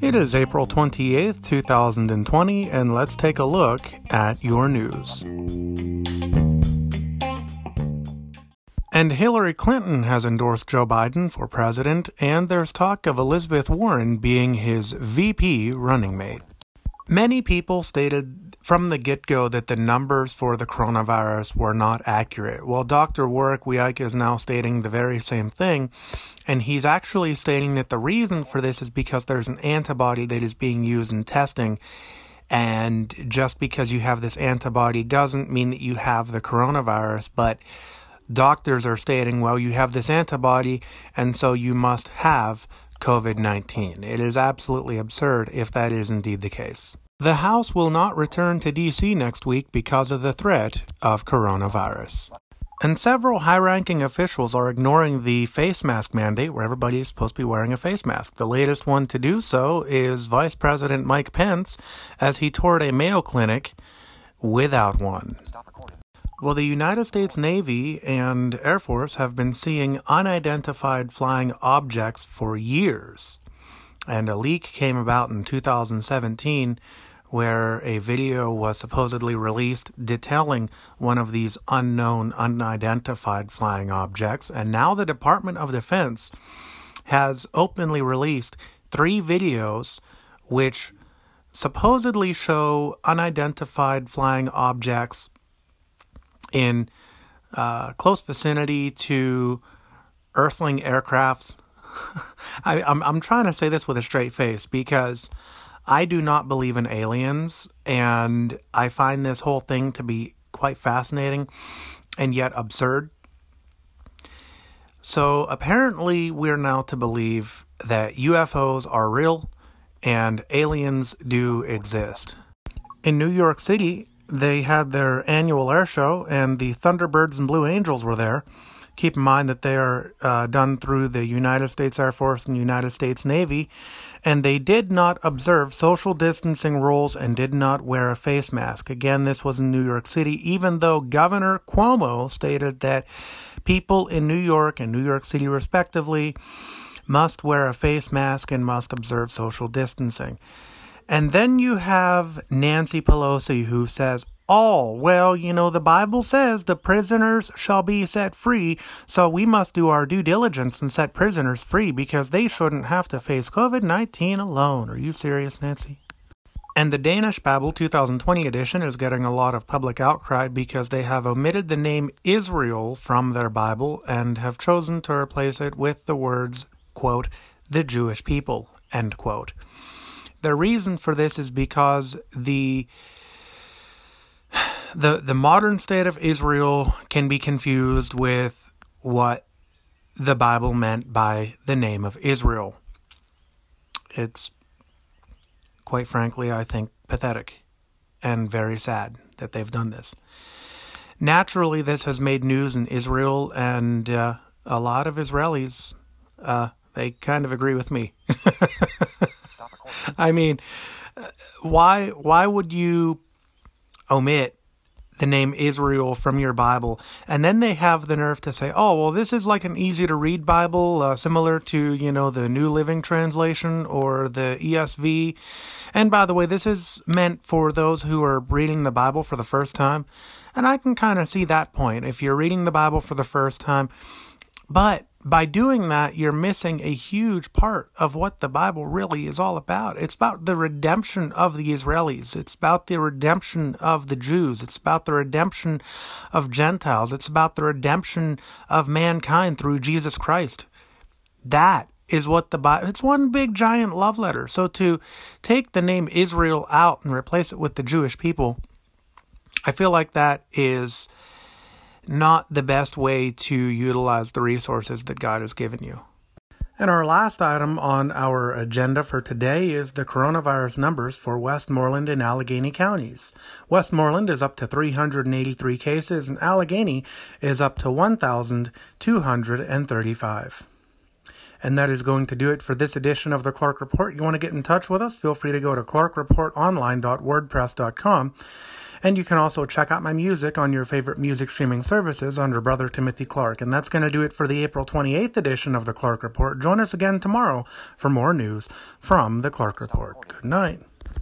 It is April 28th, 2020, and let's take a look at your news. And Hillary Clinton has endorsed Joe Biden for president, and there's talk of Elizabeth Warren being his VP running mate. Many people stated from the get go that the numbers for the coronavirus were not accurate. Well, Dr. Warwick Weik is now stating the very same thing, and he's actually stating that the reason for this is because there's an antibody that is being used in testing. And just because you have this antibody doesn't mean that you have the coronavirus, but doctors are stating, well, you have this antibody, and so you must have COVID 19. It is absolutely absurd if that is indeed the case. The House will not return to D.C. next week because of the threat of coronavirus. And several high ranking officials are ignoring the face mask mandate where everybody is supposed to be wearing a face mask. The latest one to do so is Vice President Mike Pence as he toured a Mayo Clinic without one. Well, the United States Navy and Air Force have been seeing unidentified flying objects for years. And a leak came about in 2017 where a video was supposedly released detailing one of these unknown, unidentified flying objects. And now the Department of Defense has openly released three videos which supposedly show unidentified flying objects in uh, close vicinity to Earthling aircrafts. I, I'm, I'm trying to say this with a straight face because I do not believe in aliens, and I find this whole thing to be quite fascinating and yet absurd. So apparently, we're now to believe that UFOs are real and aliens do exist. In New York City, they had their annual air show, and the Thunderbirds and Blue Angels were there. Keep in mind that they are uh, done through the United States Air Force and United States Navy, and they did not observe social distancing rules and did not wear a face mask. Again, this was in New York City, even though Governor Cuomo stated that people in New York and New York City, respectively, must wear a face mask and must observe social distancing. And then you have Nancy Pelosi, who says, all. Well, you know, the Bible says the prisoners shall be set free, so we must do our due diligence and set prisoners free because they shouldn't have to face COVID 19 alone. Are you serious, Nancy? And the Danish Bible 2020 edition is getting a lot of public outcry because they have omitted the name Israel from their Bible and have chosen to replace it with the words, quote, the Jewish people, end quote. The reason for this is because the the the modern state of Israel can be confused with what the Bible meant by the name of Israel. It's quite frankly, I think, pathetic and very sad that they've done this. Naturally, this has made news in Israel, and uh, a lot of Israelis, uh, they kind of agree with me. I mean, why why would you omit the name Israel from your Bible. And then they have the nerve to say, oh, well, this is like an easy to read Bible, uh, similar to, you know, the New Living Translation or the ESV. And by the way, this is meant for those who are reading the Bible for the first time. And I can kind of see that point. If you're reading the Bible for the first time, but by doing that, you're missing a huge part of what the Bible really is all about. It's about the redemption of the Israelis. It's about the redemption of the Jews. It's about the redemption of Gentiles. It's about the redemption of mankind through Jesus Christ. That is what the Bible, it's one big giant love letter. So to take the name Israel out and replace it with the Jewish people, I feel like that is not the best way to utilize the resources that God has given you. And our last item on our agenda for today is the coronavirus numbers for Westmoreland and Allegheny counties. Westmoreland is up to 383 cases, and Allegheny is up to 1,235. And that is going to do it for this edition of the Clark Report. You want to get in touch with us? Feel free to go to clarkreportonline.wordpress.com And you can also check out my music on your favorite music streaming services under Brother Timothy Clark. And that's going to do it for the April 28th edition of the Clark Report. Join us again tomorrow for more news from the Clark Report. Good night.